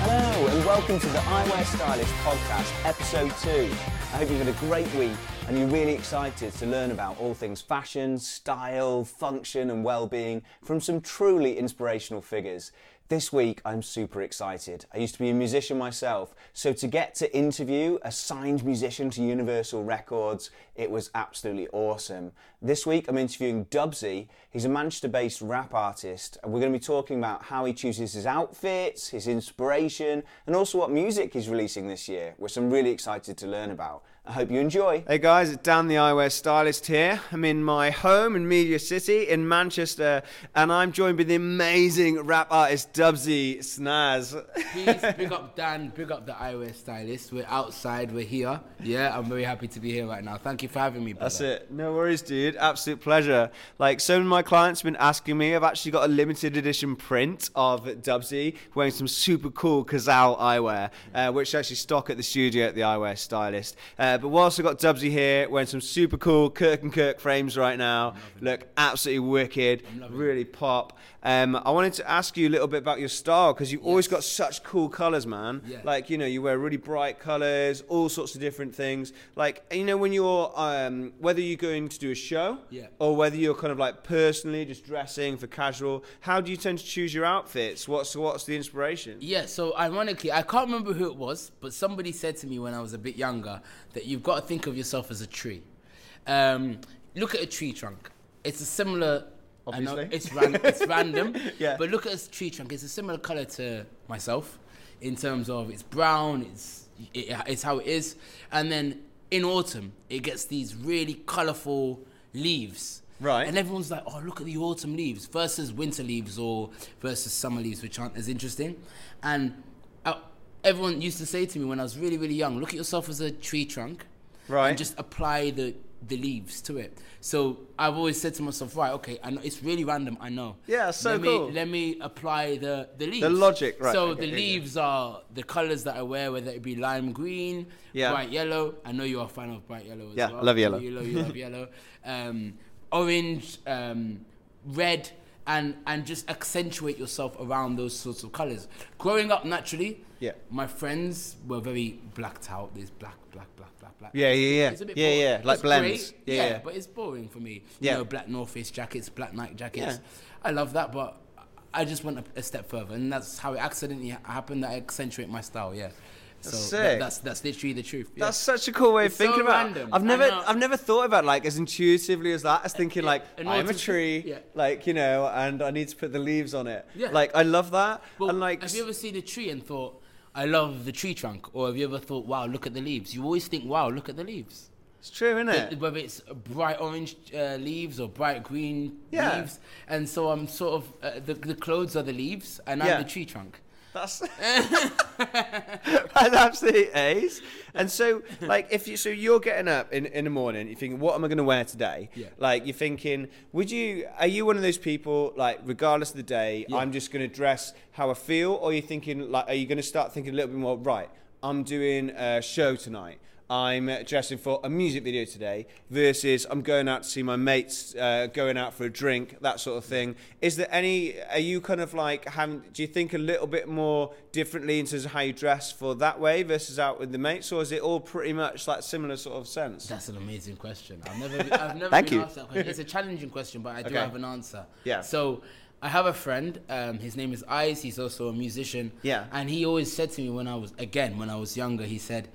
Hello, and welcome to the Eyewear Stylist Podcast, Episode 2. I hope you've had a great week and you're really excited to learn about all things fashion, style, function, and well being from some truly inspirational figures. This week, I'm super excited. I used to be a musician myself, so to get to interview a signed musician to Universal Records, it was absolutely awesome. This week, I'm interviewing Dubzy. He's a Manchester based rap artist, and we're going to be talking about how he chooses his outfits, his inspiration, and also what music he's releasing this year, which I'm really excited to learn about. I hope you enjoy. Hey guys, it's Dan the eyewear stylist here. I'm in my home in Media City in Manchester, and I'm joined by the amazing rap artist Dubzy Snazz. Please big up Dan, big up the eyewear stylist. We're outside, we're here. Yeah, I'm very happy to be here right now. Thank you for having me. Brother. That's it. No worries, dude. Absolute pleasure. Like some of my clients have been asking me, I've actually got a limited edition print of Dubzy wearing some super cool Cazal eyewear, uh, which I actually stock at the studio at the eyewear stylist. Uh, but whilst I've got Dubzy here wearing some super cool Kirk and Kirk frames right now, look absolutely wicked, really pop. Um, I wanted to ask you a little bit about your style because you've always got such cool colours, man. Yeah. Like you know, you wear really bright colours, all sorts of different things. Like you know, when you're um, whether you're going to do a show, Yeah. or whether you're kind of like personally just dressing for casual. How do you tend to choose your outfits? What's what's the inspiration? Yeah, so ironically, I can't remember who it was, but somebody said to me when I was a bit younger that you've got to think of yourself as a tree. Um, look at a tree trunk. It's a similar. I know Obviously. it's ran, it's random. Yeah. But look at a tree trunk. It's a similar color to myself, in terms of it's brown. It's it, it's how it is, and then in autumn it gets these really colorful leaves. Right. And everyone's like, oh, look at the autumn leaves versus winter leaves or versus summer leaves, which aren't as interesting. And everyone used to say to me when I was really, really young, look at yourself as a tree trunk. Right. And just apply the, the leaves to it. So I've always said to myself, right, okay, I know it's really random, I know. Yeah, so let cool. Me, let me apply the, the leaves. The logic, right, So okay, the yeah, yeah. leaves are the colors that I wear, whether it be lime green, Yeah. bright yellow. I know you're a fan of bright yellow as Yeah, well. I love yellow. You love, you love yellow. Um, orange, um, red, and and just accentuate yourself around those sorts of colors. Growing up naturally, Yeah. my friends were very blacked out. There's black, black, black, black, black. Yeah, yeah, yeah. It's a bit Yeah, boring. yeah, like It's blends. great, Yeah, yeah. but it's boring for me. Yeah. You know, black North Face jackets, black Nike jackets. Yeah. I love that, but I just went a, a step further, and that's how it accidentally happened. That I accentuate my style. Yeah. So That's that- sick. that's that's literally the truth. yeah. That's such a cool way It's of thinking so about. random. it. I've never. I've never thought about like as intuitively as that. As thinking Yeah, like I'm a tree, yeah. like you know, and I need to put the leaves on it. Yeah. Like I love that. Well, and like, have you ever seen a tree and thought, "I love the tree trunk," or have you ever thought, "Wow, look at the leaves"? You always think, "Wow, look at the leaves." it's true, isn't it? Whether it's bright orange uh, leaves or bright green leaves, and so I'm sort of uh, the the clothes are the leaves, and I'm the tree trunk. That's that's absolutely ace. And so, like, if you so you're getting up in, in the morning, you're thinking, what am I going to wear today? Yeah. Like, you're thinking, would you? Are you one of those people like, regardless of the day, Yeah. I'm just going to dress how I feel, or are you thinking like, are you going to start thinking a little bit more? Right, I'm doing a show tonight. I'm dressing for a music video today versus I'm going out to see my mates, uh, going out for a drink, that sort of thing. Is there any, are you kind of like, having, do you think a little bit more differently in terms of how you dress for that way versus out with the mates, or is it all pretty much like similar sort of sense? That's an amazing question. I've never, I've never Thank been you. asked that question. It's a challenging question, but I do Okay. have an answer. Yeah. So I have a friend. Um, his name is Ice. He's also a musician. Yeah. And he always said to me when I was again when I was younger, he said,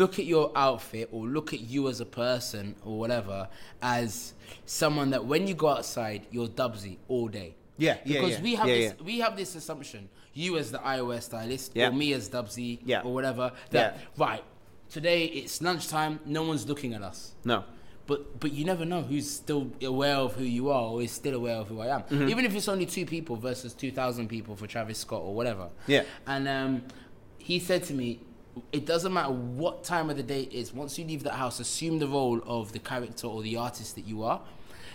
"Look at your outfit, or look at you as a person, or whatever, as someone that when you go outside, you're dubzy all day." Yeah, yeah, Because yeah. we have Yeah, this yeah. we have this assumption, you as the eyewear stylist, Yeah. or me as Dubzy, Yeah. or whatever, that Yeah. right today it's lunchtime, no one's looking at us. No. But but you never know who's still aware of who you are or is still aware of who I am. Mm-hmm. Even if it's only two people versus two thousand people for Travis Scott or whatever. Yeah. And um, he said to me, it doesn't matter what time of the day it is. Once you leave that house, assume the role of the character or the artist that you are.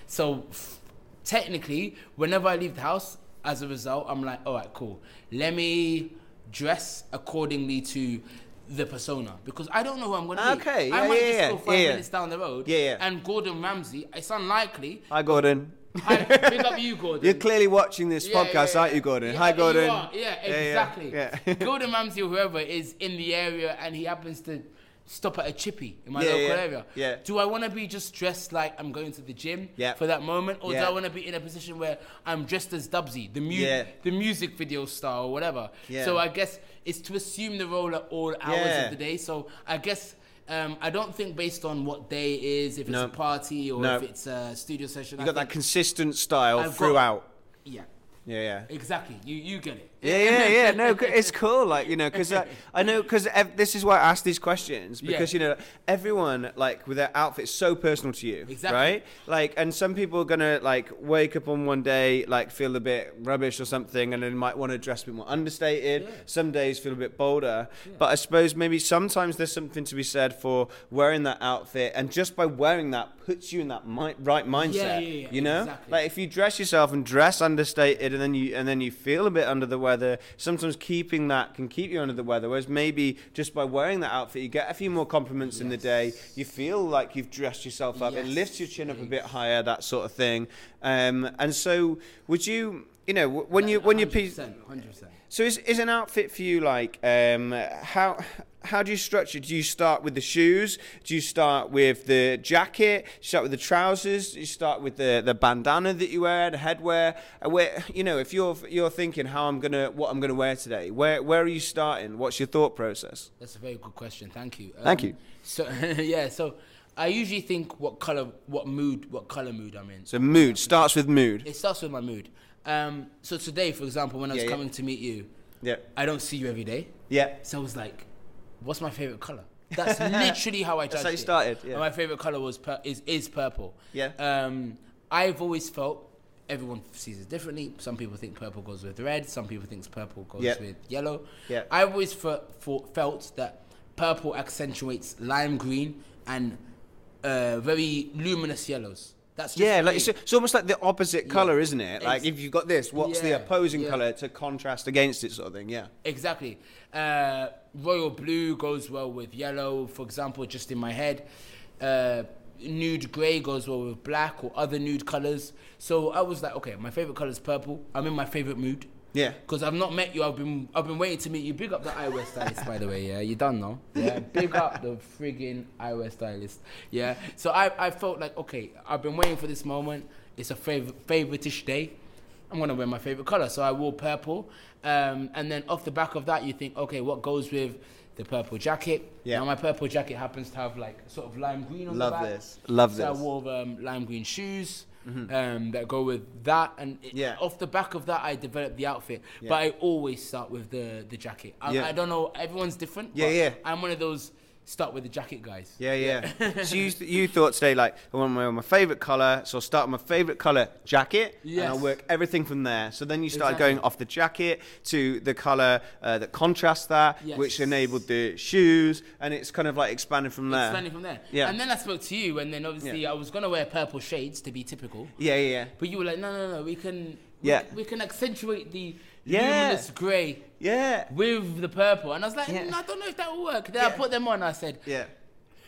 So f- technically, whenever I leave the house, as a result, I'm like, all right, cool. Let me dress accordingly to the persona because I don't know who I'm gonna be. Okay, I yeah, might yeah, just yeah, go five yeah. minutes down the road. Yeah, yeah. And Gordon Ramsay, it's unlikely. Hi, Gordon. Hi, big up you, Gordon. You're clearly watching this Yeah, podcast, yeah, aren't you. Gordon? Yeah, Hi, Gordon. Yeah, exactly. Yeah. yeah. Gordon Ramsay or whoever is in the area and he happens to stop at a chippy in my Yeah, local yeah, area. yeah. Do I want to be just dressed like I'm going to the gym Yeah. for that moment, or Yeah. do I want to be in a position where I'm dressed as Dubzy, the mu- Yeah. the music video star or whatever? Yeah. So I guess it's to assume the role at all hours Yeah. of the day. So I guess. Um, I don't think based on what day it is, if it's a party or No. if it's a studio session. You got that consistent style I've got- throughout. yeah, Yeah, yeah. exactly. You you get it. Yeah, yeah, yeah. No, it's cool. Like you know, because I, uh, I know because ev- this is why I ask these questions because Yeah. you know everyone like with their outfit is so personal to you, Exactly. right? Like, and some people are gonna like wake up on one day like feel a bit rubbish or something, and then might want to dress a bit more understated. Yeah. Some days feel a bit bolder, but I suppose maybe sometimes there's something to be said for wearing that outfit, and just by wearing that puts you in that mi- right mindset. yeah, yeah, you know, exactly. like if you dress yourself and dress understated and then you and then you feel a bit under the weather sometimes keeping that can keep you under the weather whereas maybe just by wearing that outfit you get a few more compliments in the day. You feel like you've dressed yourself up. It Yes. lifts your chin up a bit higher that sort of thing. Um, and so would you you know when you when you 100%, 100%. so is, is an outfit for you like um, how how do you structure? Do you start with the shoes? Do you start with the jacket? Do you start with the trousers? Do you start with the, the bandana that you wear, the headwear? Where you know if you're you're thinking how I'm gonna what I'm gonna wear today, where where are you starting? What's your thought process? That's a very good question. Thank you. Um, Thank you. So yeah, so I usually think what color, what mood, what color mood I'm in. So mood starts with mood. It starts with my mood. Um, so today, for example, when I was Yeah, yeah. coming to meet you, Yeah, I don't see you every day. yeah, So I was like, what's my favorite color? That's literally how I judged That's how you it. started, yeah. And my favorite color was pur- is is purple. Yeah. Um, I've always felt everyone sees it differently. Some people think purple goes with red. Some people think purple goes Yeah. with yellow. Yeah. I've always fe- for- felt that purple accentuates lime green and uh, very luminous yellows. That's just yeah. Like it's, it's almost like the opposite color, isn't it? Like if you've got this, what's the opposing yeah. color to contrast against it, sort of thing? Yeah. Exactly. Uh, royal blue goes well with yellow, for example, just in my head. Uh, nude grey goes well with black or other nude colors. So I was like, okay, my favorite color is purple. I'm in my favorite mood. Yeah. Because I've not met you. I've been I've been waiting to meet you. Big up the eyewear stylist, by the way. Yeah, you done now. Yeah, big up the friggin' eyewear stylist. Yeah. So I I felt like okay, I've been waiting for this moment. It's a favorite favoritish day. I'm gonna wear my favorite color. So I wore purple. Um, and then off the back of that, you think, okay, what goes with the purple jacket? Yeah. Now my purple jacket happens to have like sort of lime green on Love the back. this. Love so this. I wore um, lime green shoes. Um, that go with that, and it, Yeah. off the back of that, I developed the outfit. Yeah. But I always start with the the jacket. I, Yeah. I don't know, everyone's different. Yeah, yeah. I'm one of those start with the jacket guys. Yeah, yeah. so you, you thought today, like, I want my, my favorite color, so I'll start with my favorite color jacket, and I'll work everything from there. So then you started Exactly. going off the jacket to the color uh, that contrasts that, Yes. which enabled the shoes, and it's kind of like expanded from there. Expanding from there. Yeah. And then I spoke to you, and then obviously Yeah. I was gonna wear purple shades to be typical. Yeah, yeah, yeah. But you were like, no, no, no, we can. We, Yeah. We can accentuate the Yeah. luminous grey Yeah. with the purple, and I was like, Yeah. "Mm, I don't know if that will work. Then I put them on. I said, Yeah.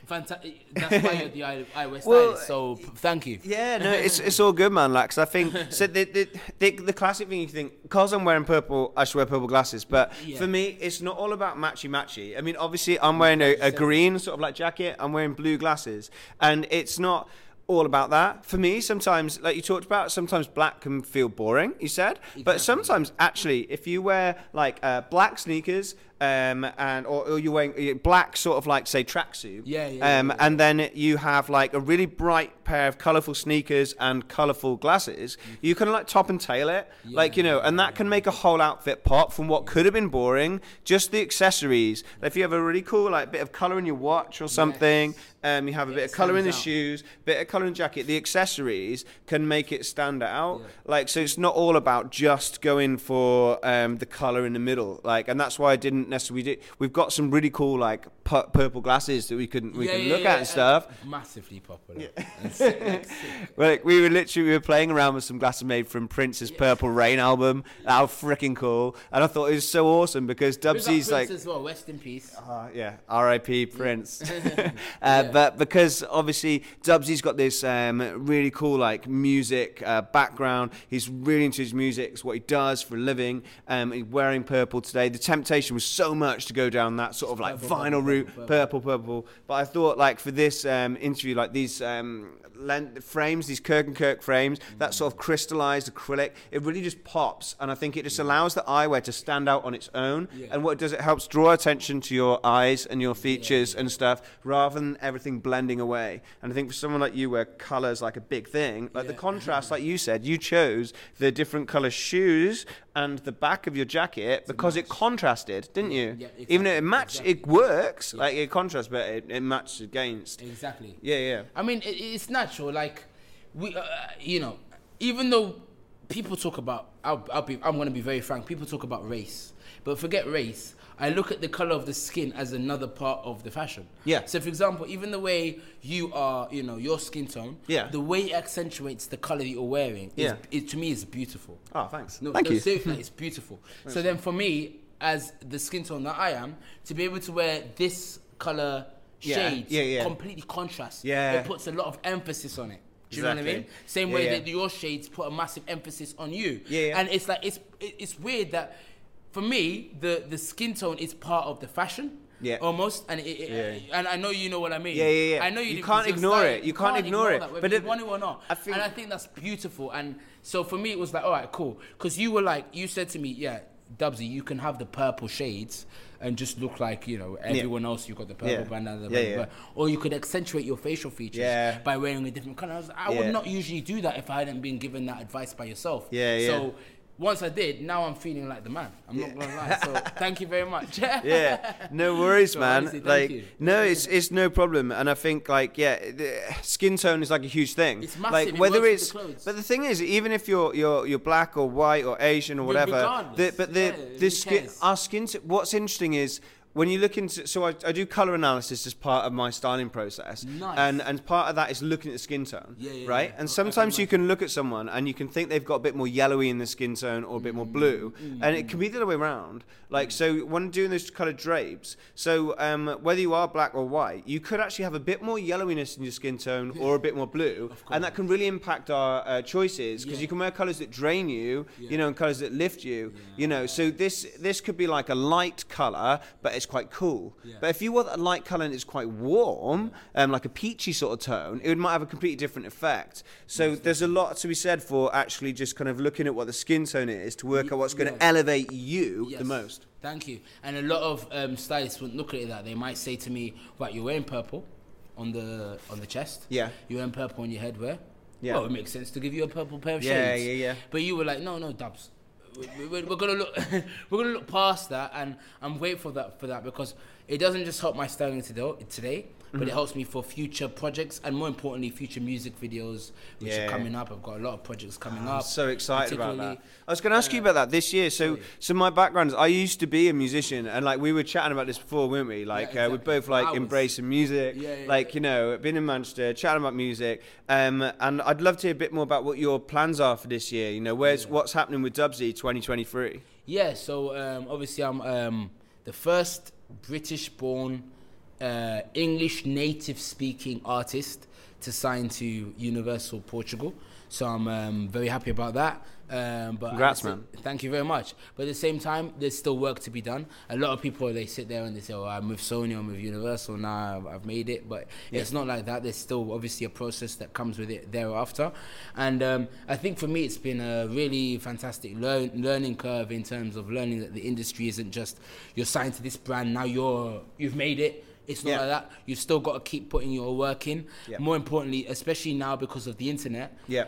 fantastic. That's why you're the eye- eyewear Well, stylist. So thank you. Yeah, no, it's it's all good, man. Like, 'cause I think so. The, the the the classic thing you think, because I'm wearing purple, I should wear purple glasses. But Yeah. for me, it's not all about matchy matchy. I mean, obviously, I'm wearing a, a green sort of like jacket. I'm wearing blue glasses, and it's not all about that. For me, sometimes, like you talked about, sometimes black can feel boring. You said, but sometimes actually, if you wear like uh, black sneakers. Um, and or, or you're wearing black sort of like say tracksuit Yeah, yeah, um, yeah, and then you have like a really bright pair of colorful sneakers and colorful glasses. You can like top and tail it, like you know, and that can make a whole outfit pop from what could have been boring. Just the accessories. If you have a really cool like bit of color in your watch or something, um, you have a bit of color in the out. shoes, bit of color in the jacket. The accessories can make it stand out. Like so, it's not all about just going for um, the color in the middle. Like, and that's why I didn't wouldn't necessarily do. We've got some really cool like pu- purple glasses that we can we Yeah, can yeah, look yeah, at and stuff. Massively popular. And sick, like, sick. Like we were literally we were playing around with some glasses made from Prince's Purple Rain album. How freaking cool! And I thought it was so awesome because Big up Dubzy's Prince like. as well. Rest in peace. Uh, yeah, R.I.P. Prince. uh, Yeah. But because obviously Dubzy's got this um, really cool like music uh, background. He's really into his music. It's what he does for a living. Um, he's wearing purple today. The temptation was so much to go down that sort of like Purple, vinyl purple, route, purple, purple, purple. But I thought like for this um, interview, like these. Um, length frames, these Kirk and Kirk frames, that sort of crystallized acrylic, it really just pops, and I think it just allows the eyewear to stand out on its own. Yeah. And what it does, it helps draw attention to your eyes and your features and stuff, rather than everything blending away. And I think for someone like you, where colors like a big thing, like the contrast, like you said, you chose the different color shoes and the back of your jacket because it contrasted, didn't you? Yeah, Even though it exactly, matched, exactly. it works, like it contrasts, but it, it matches against. Exactly. Yeah, yeah. I mean, it, it's natural. Like we, uh, you know, even though people talk about, I'll, I'll be, I'm gonna be very frank. People talk about race, but forget race. I look at the color of the skin as another part of the fashion. Yeah. So, for example, even the way you are, you know, your skin tone. Yeah. The way it accentuates the color that you're wearing. Is, Yeah. It, to me is beautiful. Oh, thanks. No, Thank no, you. seriously, it's beautiful. So then, for me, as the skin tone that I am, to be able to wear this color Yeah, shades, yeah, yeah. completely contrast. Yeah. It puts a lot of emphasis on it. Do you know what I mean? Same way that your shades put a massive emphasis on you. Yeah. And it's like it's it's weird that for me the the skin tone is part of the fashion. Yeah. Almost, and it, it, Yeah. and I know you know what I mean. Yeah, yeah, yeah. I know you. You can't ignore styling. it. You can't ignore it. That, But you it- want it or not. I think- and I think that's beautiful. And so for me, it was like, all right, cool. Because you were like, you said to me, yeah, Dubzy, you can have the purple shades and just look like you know everyone else. You've got the purple Yeah. bandana, Yeah, blah, yeah. blah. or you could accentuate your facial features Yeah. by wearing a different color. I, was I Yeah. would not usually do that if I hadn't been given that advice by yourself. Yeah, yeah. So once I did, now I'm feeling like the man. I'm not gonna lie. So thank you very much. yeah, no worries, So man. honestly, like, you. no, it's it's no problem, and I think like yeah, the- skin tone is like a huge thing. It's massive, Like it whether it's, the but the thing is, even if you're you're you're black or white or Asian or whatever, the, but the yeah, the skin, cares? our skin. t- What's interesting is. When you look into, so I, I do color analysis as part of my styling process, Nice. and and part of that is looking at the skin tone, Yeah, yeah, right? yeah. And sometimes you can look at someone and you can think they've got a bit more yellowy in the skin tone or a bit more blue, Mm, and it can be the other way around. Like so, when doing those of drapes, so um, whether you are black or white, you could actually have a bit more yellowiness in your skin tone or a bit more blue, and that can really impact our uh, choices because you can wear colors that drain you, you know, and colors that lift you, you know. So this this could be like a light color, but it's quite cool. Yeah. But if you want a light color and it's quite warm, um, like a peachy sort of tone, it might have a completely different effect. So there's a lot to be said for actually just kind of looking at what the skin tone is to work out what's going to yeah. elevate you Yes. the most. Thank you. And a lot of um, stylists wouldn't look at it that. They might say to me, "Right, you're wearing purple on the on the chest. Yeah. You're wearing purple on your headwear. Yeah. Well, it makes sense to give you a purple pair of Yeah, shades. yeah, yeah. But you were like, no, no, Dubs. We- we- We're gonna look. we're gonna look past that, and I'm grateful that for that because it doesn't just help my today, today but Mm-hmm. it helps me for future projects and more importantly, future music videos which Yeah. are coming up. I've got a lot of projects coming I'm up. so excited about that. I was going to ask you about that this year. So, sorry. so my background is I used to be a musician, and like we were chatting about this before, weren't we? Like uh, we exactly. both like hours. embracing music, Yeah, yeah, like yeah. you know, been in Manchester, chatting about music. Um, and I'd love to hear a bit more about what your plans are for this year. You know, where's what's happening with Dubzy 2023? Yeah, so um, obviously I'm um, the first British-born uh, English native-speaking artist to sign to Universal Portugal. So I'm um, very happy about that. Um, but Congrats, man. Thank you very much. But at the same time, there's still work to be done. A lot of people they sit there and they say, "Oh, I'm with Sony, I'm with Universal now, I've, I've made it." But it's not like that. There's still obviously a process that comes with it thereafter. And um, I think for me, it's been a really fantastic learn, learning curve in terms of learning that the industry isn't just you're signed to this brand now you're you've made it. It's not Yeah. like that. You've still got to keep putting your work in. Yeah. More importantly, especially now because of the internet, Yeah,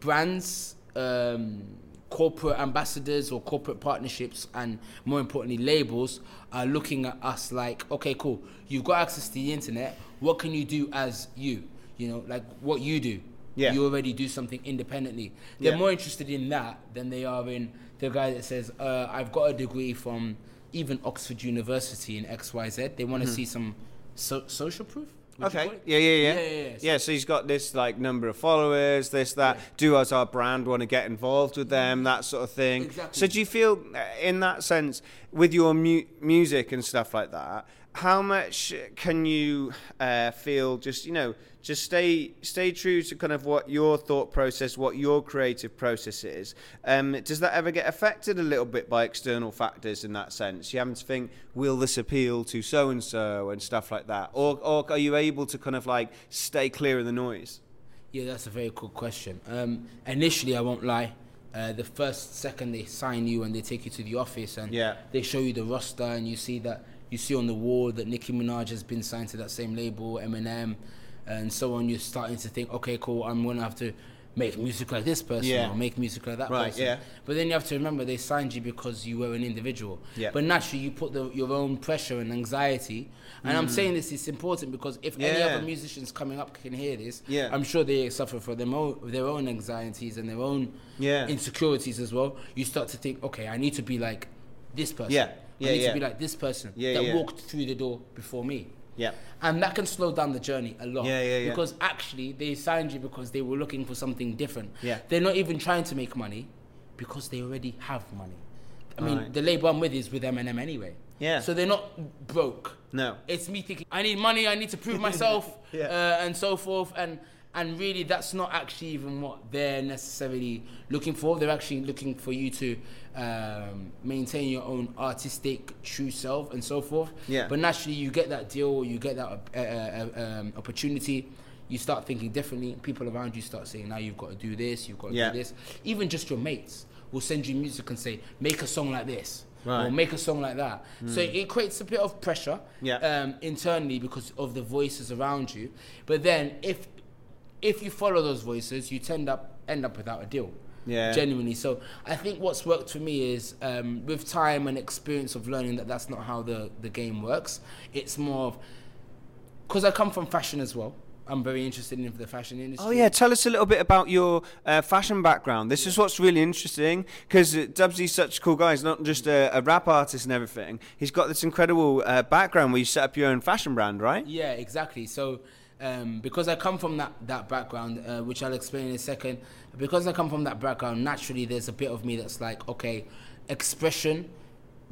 brands, um, corporate ambassadors or corporate partnerships, and more importantly, labels are looking at us like, okay, cool, you've got access to the internet. What can you do as you? You know, like what you do. Yeah. You already do something independently. They're Yeah. more interested in that than they are in the guy that says, uh, I've got a degree from even Oxford University in XYZ, they want to see some so- social proof. Okay. Yeah, yeah, yeah. Yeah, yeah, yeah. Yeah, so he's got this like number of followers, this, that. Do us our brand want to get involved with them, that sort of thing. Exactly. So do you feel, uh, in that sense, with your mu- music and stuff like that, how much can you uh, feel just you know just stay stay true to kind of what your thought process, what your creative process is? Um, does that ever get affected a little bit by external factors in that sense? You having to think, will this appeal to so and so and stuff like that, or or are you able to kind of like stay clear of the noise? Yeah, that's a very good question. Um, initially, I won't lie. Uh, the first second they sign you and they take you to the office and Yeah. they show you the roster and you see that you see on the wall that Nicki Minaj has been signed to that same label, Eminem, and so on. You're starting to think, okay, cool, I'm gonna have to make music like this person Yeah. or make music like that Right, person. yeah. But then you have to remember they signed you because you were an individual. Yeah. But naturally, you put the, your own pressure and anxiety. And I'm saying this is important because if any Mm. Other musicians coming up can hear this, Yeah. I'm sure they suffer from their own, their own anxieties and their own Yeah. insecurities as well. You start to think, okay, I need to be like this person. Yeah. Yeah, I need yeah. to be like this person Yeah, that walked through the door before me. Yeah. And that can slow down the journey a lot. Yeah, yeah, yeah. Because actually, they signed you because they were looking for something different. Yeah. They're not even trying to make money because they already have money. I mean, Right. the label I'm with is with Eminem anyway. Yeah. So they're not broke. No. It's me thinking, I need money, I need to prove myself, Yeah. uh, and so forth. And and really, that's not actually even what they're necessarily looking for. They're actually looking for you to um, maintain your own artistic true self and so forth. Yeah. But naturally, you get that deal, you get that uh, uh, um, opportunity. You start thinking differently. People around you start saying, "Now you've got to do this. You've got to Yeah. do this." Even just your mates will send you music and say, "Make a song like this." Right. Or make a song like that. So it creates a bit of pressure Yeah. um, internally because of the voices around you. But then if if you follow those voices, you tend up end up without a deal. Yeah. Genuinely. So I think what's worked for me is um, with time and experience of learning that that's not how the the game works. It's more of because I come from fashion as well. I'm very interested in the fashion industry. Oh yeah, tell us a little bit about your uh, fashion background. This is what's really interesting because uh, Dubzy's such a cool guy. He's not just a, a rap artist and everything. He's got this incredible uh, background where you set up your own fashion brand, right? Yeah, exactly. So, um, because I come from that that background, uh, which I'll explain in a second, because I come from that background, naturally there's a bit of me that's like, okay, expression,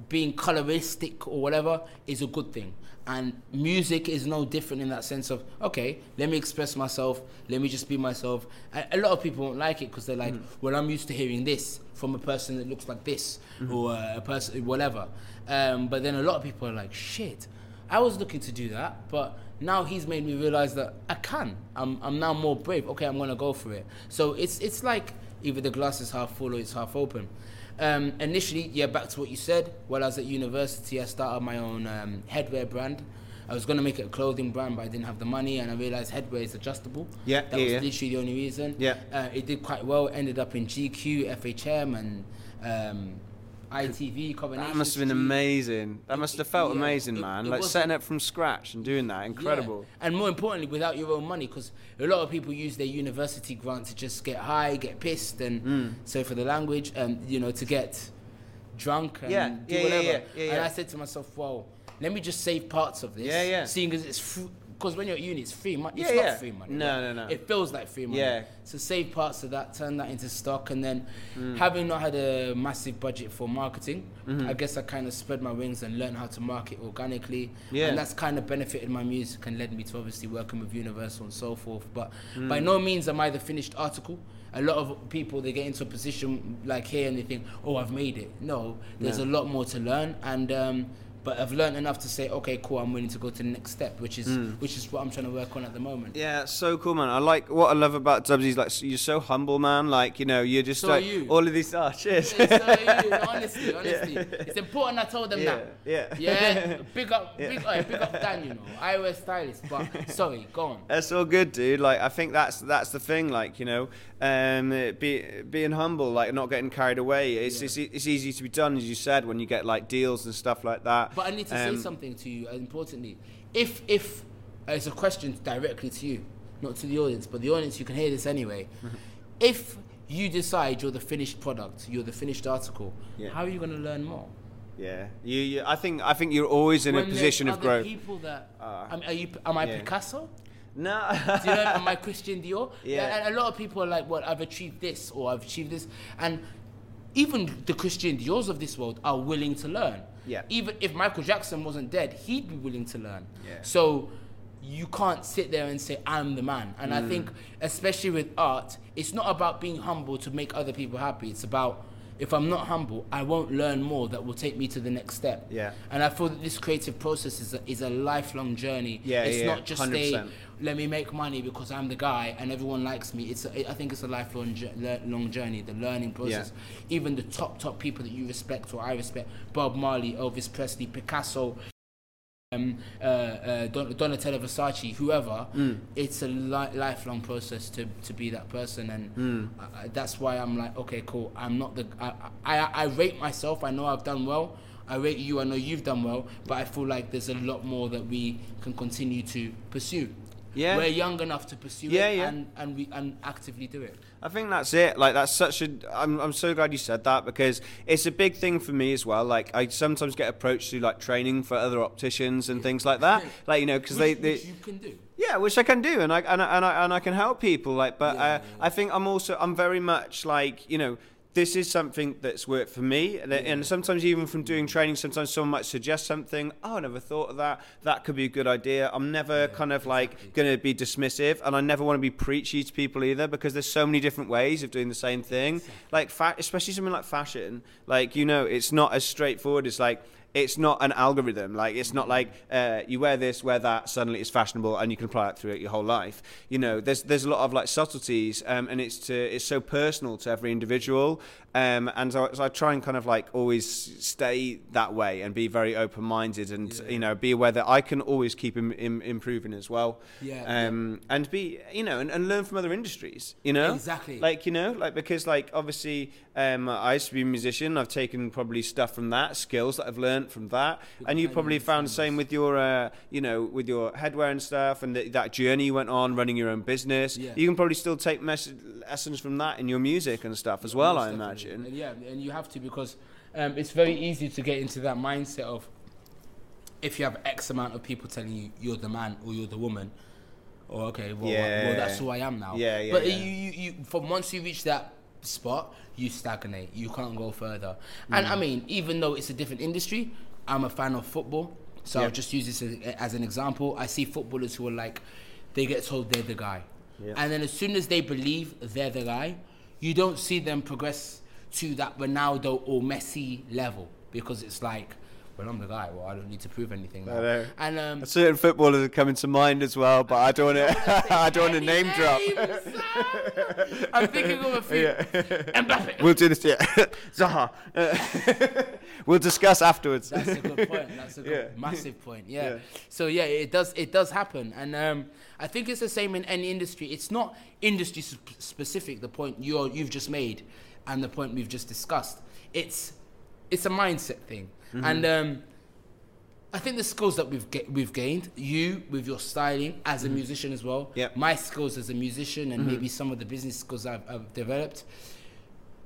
being coloristic or whatever is a good thing. And music is no different in that sense of, okay, let me express myself, let me just be myself. A, a lot of people won't like it because they're like, well, I'm used to hearing this from a person that looks like this or uh, a person, whatever. Um, but then a lot of people are like, shit, I was looking to do that, but now he's made me realize that I can. I'm, I'm now more brave. Okay, I'm gonna go for it. So it's it's like either the glass is half full or it's half open. Um, initially, yeah, back to what you said. While I was at university, I started my own um, headwear brand. I was gonna make it a clothing brand, but I didn't have the money, and I realized headwear is adjustable. Yeah, that yeah, was yeah. literally the only reason. Yeah. uh, it did quite well. Ended up in GQ, FHM, and um, ITV. Coronation That must have been amazing. That must have felt Yeah, amazing, it- man. it like setting up from scratch and doing that, incredible. Yeah. And more importantly, without your own money, because a lot of people use their university grant to just get high, get pissed, and Mm. so for the language, and you know, to get drunk and Yeah, do yeah, whatever. yeah, yeah, And yeah. I said to myself, well, let me just save parts of this. Yeah, yeah. Seeing as it's free. Because when you're at uni, it's free money. It's Yeah, not yeah. free money. No, no, no. It feels like free money. Yeah. So save parts of that, turn that into stock, and then Mm. having not had a massive budget for marketing, Mm-hmm. I guess I kind of spread my wings and learned how to market organically. Yeah. And that's kind of benefited my music and led me to obviously working with Universal and so forth. But Mm. by no means am I the finished article. A lot of people they get into a position like here and they think, "Oh, I've made it." No, there's No. a lot more to learn, and um, but I've learned enough to say, "Okay, cool, I'm willing to go to the next step," which is which is what I'm trying to work on at the moment. Mm. Yeah, so cool, man. I like what I love about Dubzy. is like you're so humble, man. Like you know, you're just So are like you. all of these. Oh, cheers. Yeah, so, yeah, honestly, honestly, it's important. I told them Yeah, that. yeah. yeah. Big up, Yeah. big, uh, big up Dan. You know, eyewear stylist. But sorry, go on. That's all good, dude. Like I think that's that's the thing. Like you know, um, be, being humble, like not getting carried away. It's, Yeah. it's it's easy to be done, as you said, when you get like deals and stuff like that. But I need to Um, say something to you. uh, Importantly, if if uh, it's a question directly to you, not to the audience, but the audience, you can hear this anyway. If you decide you're the finished product, you're the finished article, Yeah. how are you going to learn more? Yeah, you, you. I think. I think you're always in When a position of growth. People that Uh, I mean, are you? Am I yeah. Picasso? No. Do you know, I Christian Dior? Yeah. And a lot of people are like, well, I've achieved this or I've achieved this. And even the Christian Diors of this world are willing to learn. Yeah. Even if Michael Jackson wasn't dead, he'd be willing to learn. Yeah. So you can't sit there and say, I'm the man. And Mm. I think, especially with art, it's not about being humble to make other people happy. It's about, if I'm not humble, I won't learn more that will take me to the next step. Yeah. And I feel that this creative process is a, is a lifelong journey. Yeah, it's yeah, not just a 100%. let me make money because I'm the guy and everyone likes me. It's a, I think it's a lifelong long journey, the learning process. Yeah. Even the top top people that you respect or I respect, Bob Marley, Elvis Presley, Picasso, um, uh, uh, Don- Donatella Versace, whoever. Mm. It's a li- lifelong process to, to be that person, and Mm. I, I- that's why I'm like, okay, cool. I'm not the. I, I I rate myself. I know I've done well. I rate you. I know you've done well, but I feel like there's a lot more that we can continue to pursue. Yeah. We're young enough to pursue Yeah, it yeah. and, and we and actively do it. I think that's it. Like that's such a. I'm I'm so glad you said that because it's a big thing for me as well. Like I sometimes get approached to like training for other opticians and things like that. Like you know because they, they which you can do. Yeah, which I can do, and I and I, and I, and I can help people. Like, but Yeah, uh. I think I'm also I'm very much like you know this is something that's worked for me, and, and sometimes even from doing training, sometimes someone might suggest something. Oh, I never thought of that. That could be a good idea. I'm never kind of like going to be dismissive, and I never want to be preachy to people either because there's so many different ways of doing the same thing. Like, fa- especially something like fashion. Like you know, it's not as straightforward as like it's not an algorithm. Like it's not like uh, you wear this, wear that, suddenly it's fashionable, and you can apply it throughout your whole life. You know, there's there's a lot of like subtleties, um, and it's to it's so personal to every individual. Um, and so, so I try and kind of like always stay that way and be very open minded, and you know, be aware that I can always keep Im- Im- improving as well. Yeah, Um, and be you know, and, and learn from other industries. You know, Exactly. Like you know, like because like obviously, um, I used to be a musician. I've taken probably stuff from that, skills that I've learned from that, and you probably found the same with your, uh, you know, with your headwear and stuff, and th- that journey you went on running your own business. Yeah. You can probably still take mes- lessons from that in your music and stuff as well. Most I definitely. imagine. And yeah, and you have to because um, it's very easy to get into that mindset of if you have X amount of people telling you you're the man or you're the woman, or okay, well, Yeah. well that's who I am now. Yeah, yeah, But yeah. You, you, you, from once you reach that spot, you stagnate. You can't go further. And Mm. I mean, even though it's a different industry, I'm a fan of football. So Yeah. I'll just use this as, as an example. I see footballers who are like, they get told they're the guy. Yeah. And then as soon as they believe they're the guy, you don't see them progress to that Ronaldo or Messi level because it's like, well, I'm the guy. Well, I don't need to prove anything. I know. And um, Certain footballers are coming to mind as well, but I don't want to. I don't want to name drop. I'm thinking of a few. Mbappe. We'll do this, yeah. Zaha. Uh, we'll discuss afterwards. That's a good point. That's a good, Yeah. massive point. Yeah. Yeah. So yeah, it does. It does happen, and um, I think it's the same in any industry. It's not industry sp- specific. The point you you've just made, and the point we've just discussed. It's it's a mindset thing, Mm-hmm. and um, I think the skills that we've we've gained, you with your styling as a musician as well, Mm-hmm. Yep. my skills as a musician, and maybe some of the business skills I've, I've developed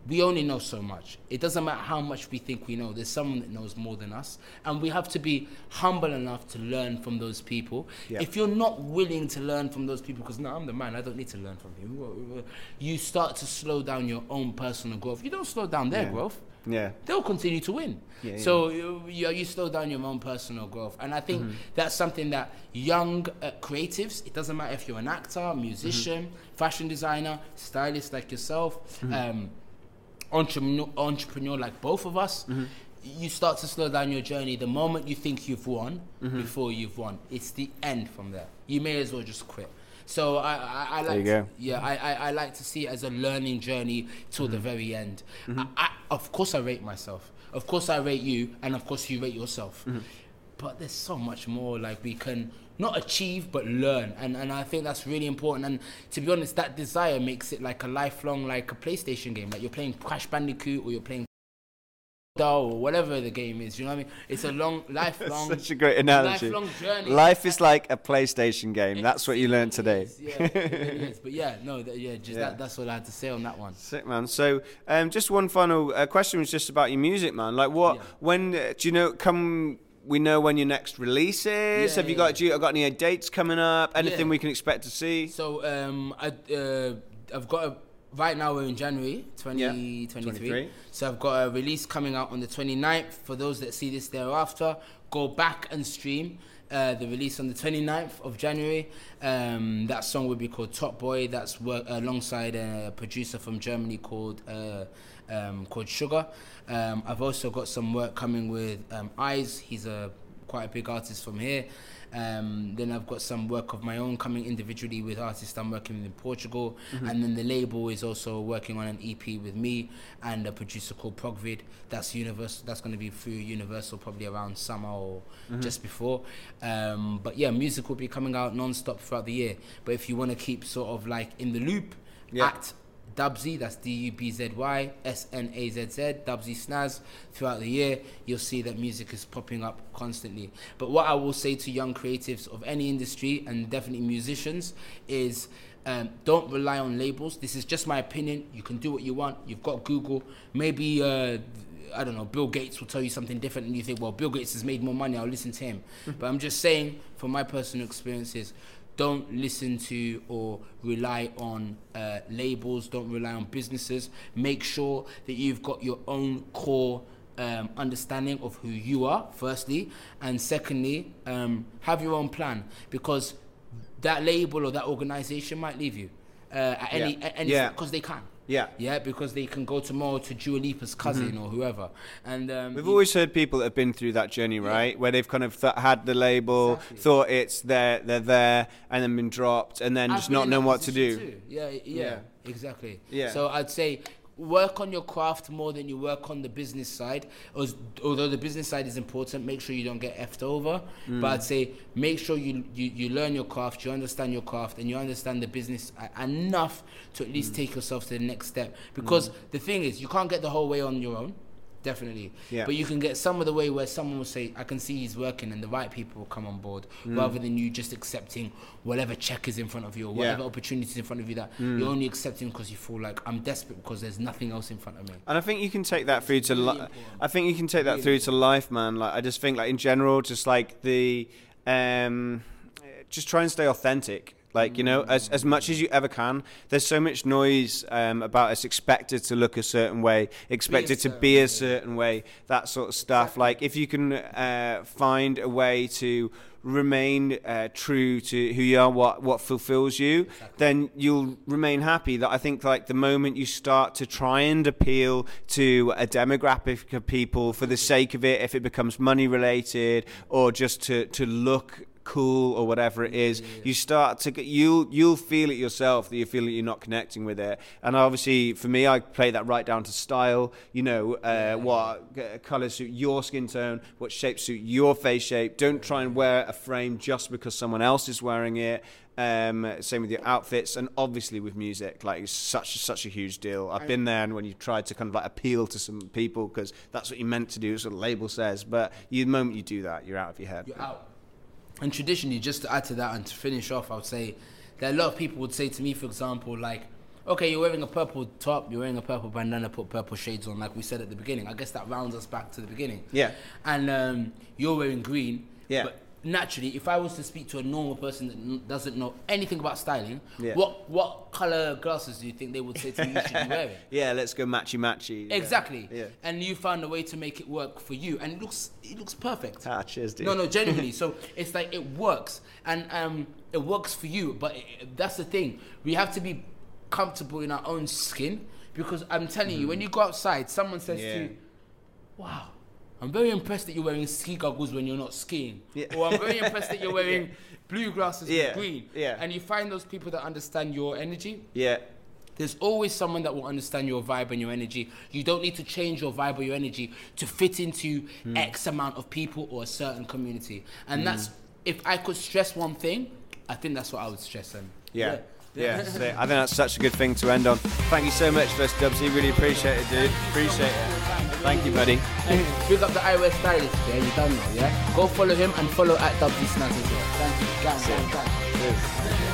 we only know so much. It doesn't matter how much we think we know. There's someone that knows more than us, and we have to be humble enough to learn from those people. If you're not willing to learn from those people, because now I'm the man, I don't need to learn from you. You start to slow down your own personal growth. You don't slow down their Yeah. growth. Yeah. They'll continue to win. Yeah, so you, slow down your own personal growth, and I think Mm-hmm. that's something that young uh, creatives. It doesn't matter if you're an actor, musician, Mm-hmm. fashion designer, stylist like yourself. Um, entrepreneur, entrepreneur like both of us, Mm-hmm. you start to slow down your journey. The moment you think you've won, Mm-hmm. before you've won, it's the end from there. You may as well just quit. So I, I, I like, to- yeah, I, I, I like to see it as a learning journey till Mm-hmm. the very end. I, I, of course, I rate myself. Of course, I rate you, and of course, you rate yourself. Mm-hmm. But there's so much more like we can not achieve but learn, and and I think that's really important. And to be honest, that desire makes it like a lifelong, like a PlayStation game. Like you're playing Crash Bandicoot or you're playing doll or whatever the game is. You know what I mean? It's a long, lifelong, Such a great analogy. lifelong journey. Life is like a PlayStation game. That's what you learned today. is, Yeah, it really. But yeah, no, yeah, just Yeah. That, that's what I had to say on that one. Sick man. So, um, just one final uh, question was just about your music, man. Like, what? Yeah. When uh, do you know? Come, we know when your next release is. Yeah, Have you got? Do you got any dates coming up? Anything we can expect to see? So um, I uh, I've got a right now we're in January 2023. 23. So I've got a release coming out on the 29th. For those that see this thereafter, go back and stream. Uh, the release on the 29th of January. Um, that song will be called Top Boy. That's work alongside a producer from Germany called uh, um, called Sugar. Um, I've also got some work coming with um, Eyes. He's a quite a big artist from here. Um, then I've got some work of my own coming individually with artists I'm working with in Portugal, and then the label is also working on an EP with me and a producer called Progvid. That's Universal. That's going to be through Universal probably around summer or just before. Um, but yeah, music will be coming out non-stop throughout the year. But if you want to keep sort of like in the loop, Yeah. at Dubzy, that's D U B Z Y S N A Z Z, Dubzy Snazz. Throughout the year, you'll see that music is popping up constantly. But what I will say to young creatives of any industry and definitely musicians is um, don't rely on labels. This is just my opinion. You can do what you want. You've got Google. Maybe. Uh, I don't know, Bill Gates will tell you something different, and you think, well, Bill Gates has made more money, I'll listen to him. but I'm just saying, from my personal experiences, don't listen to or rely on uh, labels, don't rely on businesses. Make sure that you've got your own core um, understanding of who you are, firstly, and secondly, um, have your own plan because that label or that organization might leave you uh, at any, Yeah. any, Yeah. because they can. Yeah. Yeah, because they can go tomorrow to Dua Lipa's cousin or whoever. And um, Mm-hmm. We've you- always heard people that have been through that journey, right? Where they've kind of th- had the label, Exactly. thought it's there, they're there, and then been dropped, and then I've just not in knowing what to do. too. Yeah, yeah, Yeah. exactly. Yeah. So I'd say work on your craft more than you work on the business side. As- Although the business side is important, make sure you don't get effed over. Mm. But I'd say make sure you, you you learn your craft, you understand your craft, and you understand the business enough to at Mm. least take yourself to the next step. Because the thing is, you can't get the whole way on your own. Definitely, Yeah. but you can get some of the way where someone will say, "I can see he's working," and the right people will come on board, Mm. rather than you just accepting whatever check is in front of you or whatever Yeah. opportunities in front of you that Mm. you're only accepting because you feel like I'm desperate because there's nothing else in front of me. And I think you can take that through to. really Li- I think you can take that Really through to life, man. Like I just think, like in general, just like the, um, just try and stay authentic. Like you know, as as much as you ever can. There's so much noise um, about us expected to look a certain way, expected to certain be a certain way, that sort of stuff. Like if you can uh, find a way to remain uh, true to who you are, what what fulfills you, then you'll remain happy. That I think like the moment you start to try and appeal to a demographic of people for the sake of it, if it becomes money related or just to to look cool or whatever it is you start to get you'll you'll feel it yourself that you feel that you're not connecting with it. And obviously for me i play that right down to style you know uh, what uh, colors suit your skin tone what shapes suit your face shape. Don't try and wear a frame just because someone else is wearing it. Um, same with your outfits. And obviously with music like it's such such a huge deal. I've been there and when you tried to kind of like appeal to some people because that's what you meant to do that's what the label says. But you, the moment you do that you're out of your head. You're out. And traditionally, just to add to that and to finish off, I would say that a lot of people would say to me, for example, like, okay, you're wearing a purple top, you're wearing a purple bandana, put purple shades on, like we said at the beginning. I guess that rounds us back to the beginning. Yeah. And um, you're wearing green. Yeah. But naturally, if I was to speak to a normal person that n- doesn't know anything about styling, Yeah. what what color glasses do you think they would say to me you should be wearing? Yeah, let's go matchy matchy. Exactly. Yeah. And you found a way to make it work for you, and it looks it looks perfect. Ah, cheers, dude. No, no, genuinely. so it's like it works, and um, it works for you. But it, that's the thing. We have to be comfortable in our own skin because I'm telling you, when you go outside, someone says Yeah. to you, "Wow." I'm very impressed that you're wearing ski goggles when you're not skiing. Yeah. Or I'm very impressed that you're wearing blue glasses Yeah, with green. yeah. And you find those people that understand your energy. Yeah. There's always someone that will understand your vibe and your energy. You don't need to change your vibe or your energy to fit into Hmm. X amount of people or a certain community. And that's if I could stress one thing, I think that's what I would stress. And Yeah. Yeah, so I think that's such a good thing to end on. Thank you so much, first Dubzy. Really appreciate it, dude. Appreciate it. Thank you, buddy. Big up the eyewear stylist, yeah, you done now, yeah? Go follow him and follow at Dubzy Snazz as well. Thank you. Gang, gang, gang.